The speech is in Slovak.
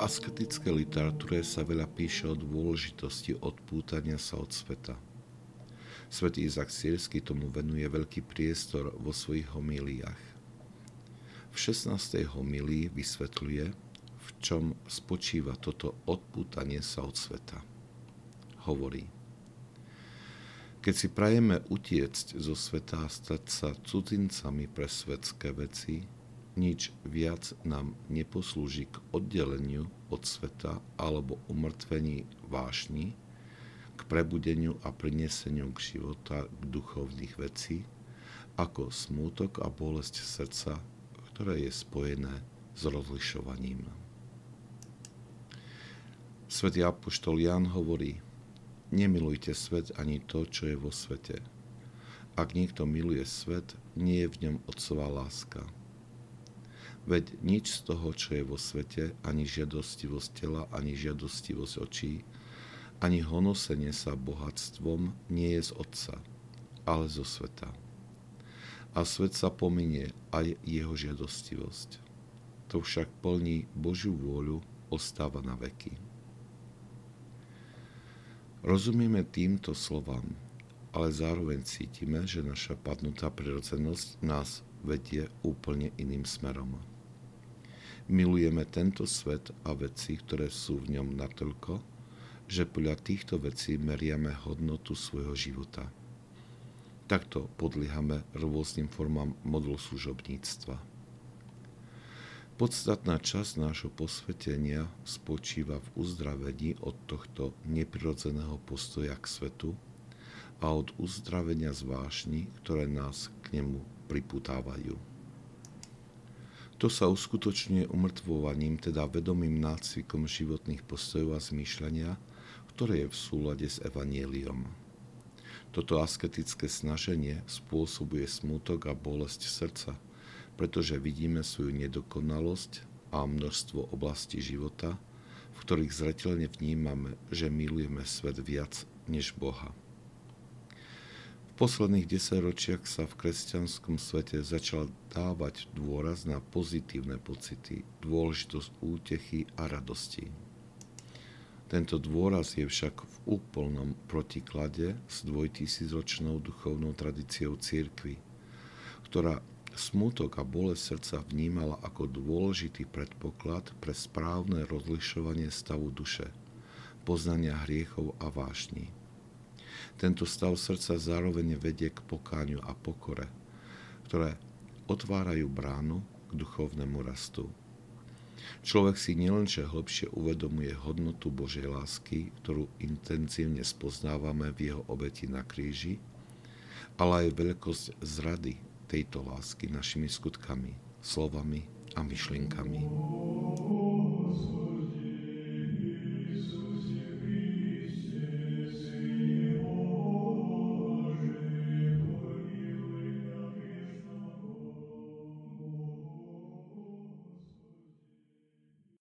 asketickej literatúre sa veľa píše o dôležitosti odpútania sa od sveta. Svetý Izak Siersky tomu venuje veľký priestor vo svojich homíliách. V 16. homílii vysvetľuje, v čom spočíva toto odpútanie sa od sveta. Hovorí, keď si prajeme utiecť zo sveta a stať sa cudzincami pre svetské veci, nič viac nám neposlúži k oddeleniu od sveta alebo umrtvení vášni, k prebudeniu a prineseniu k života k duchovných vecí, ako smútok a bolesť srdca, ktoré je spojené s rozlišovaním. Svetý Apoštol Jan hovorí, nemilujte svet ani to, čo je vo svete. Ak niekto miluje svet, nie je v ňom otcová láska. Veď nič z toho, čo je vo svete, ani žiadostivosť tela, ani žiadostivosť očí, ani honosenie sa bohatstvom nie je z Otca, ale zo sveta. A svet sa pominie aj jeho žiadostivosť. To však plní Božiu vôľu, ostáva na veky. Rozumieme týmto slovám, ale zároveň cítime, že naša padnutá prirodzenosť nás vedie úplne iným smerom. Milujeme tento svet a veci, ktoré sú v ňom natoľko, že podľa týchto vecí meriame hodnotu svojho života. Takto podliehame rôznym formám modul služobníctva. Podstatná časť nášho posvetenia spočíva v uzdravení od tohto neprirodzeného postoja k svetu a od uzdravenia zvášni, ktoré nás k nemu priputávajú. To sa uskutočňuje umrtvovaním, teda vedomým nácvikom životných postojov a zmýšľania, ktoré je v súlade s evanieliom. Toto asketické snaženie spôsobuje smútok a bolesť srdca, pretože vidíme svoju nedokonalosť a množstvo oblastí života, v ktorých zretelne vnímame, že milujeme svet viac než Boha. Posledných desaťročiach sa v kresťanskom svete začal dávať dôraz na pozitívne pocity, dôležitosť útechy a radosti. Tento dôraz je však v úplnom protiklade s dvojtisícročnou duchovnou tradíciou církvy, ktorá smutok a bolesť srdca vnímala ako dôležitý predpoklad pre správne rozlišovanie stavu duše, poznania hriechov a vášní. Tento stav srdca zároveň vedie k pokáňu a pokore, ktoré otvárajú bránu k duchovnému rastu. Človek si nielenže hlbšie uvedomuje hodnotu Božej lásky, ktorú intenzívne spoznávame v jeho obeti na kríži, ale aj veľkosť zrady tejto lásky našimi skutkami, slovami a myšlienkami.